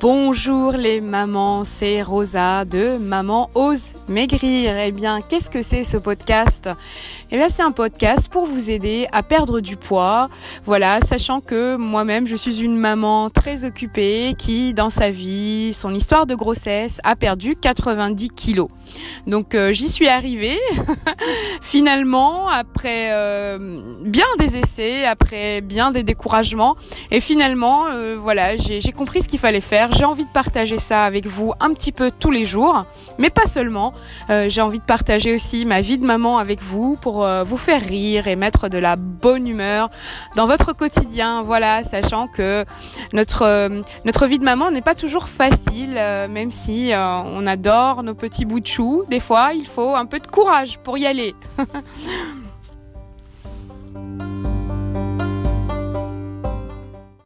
Bonjour les mamans, c'est Rosa de Maman Ose Maigrir. Eh bien, qu'est-ce que c'est ce podcast? Eh bien, c'est un podcast pour vous aider à perdre du poids. Voilà, sachant que moi-même, je suis une maman très occupée qui, dans sa vie, son histoire de grossesse, a perdu 90 kilos. Donc, euh, j'y suis arrivée, finalement, après euh, bien des essais, après bien des découragements. Et finalement, euh, voilà, j'ai compris ce qu'il fallait faire j'ai envie de partager ça avec vous un petit peu tous les jours, mais pas seulement. Euh, j'ai envie de partager aussi ma vie de maman avec vous pour euh, vous faire rire et mettre de la bonne humeur dans votre quotidien. Voilà, sachant que notre euh, notre vie de maman n'est pas toujours facile, même si on adore nos petits bouts de chou. Des fois, il faut un peu de courage pour y aller.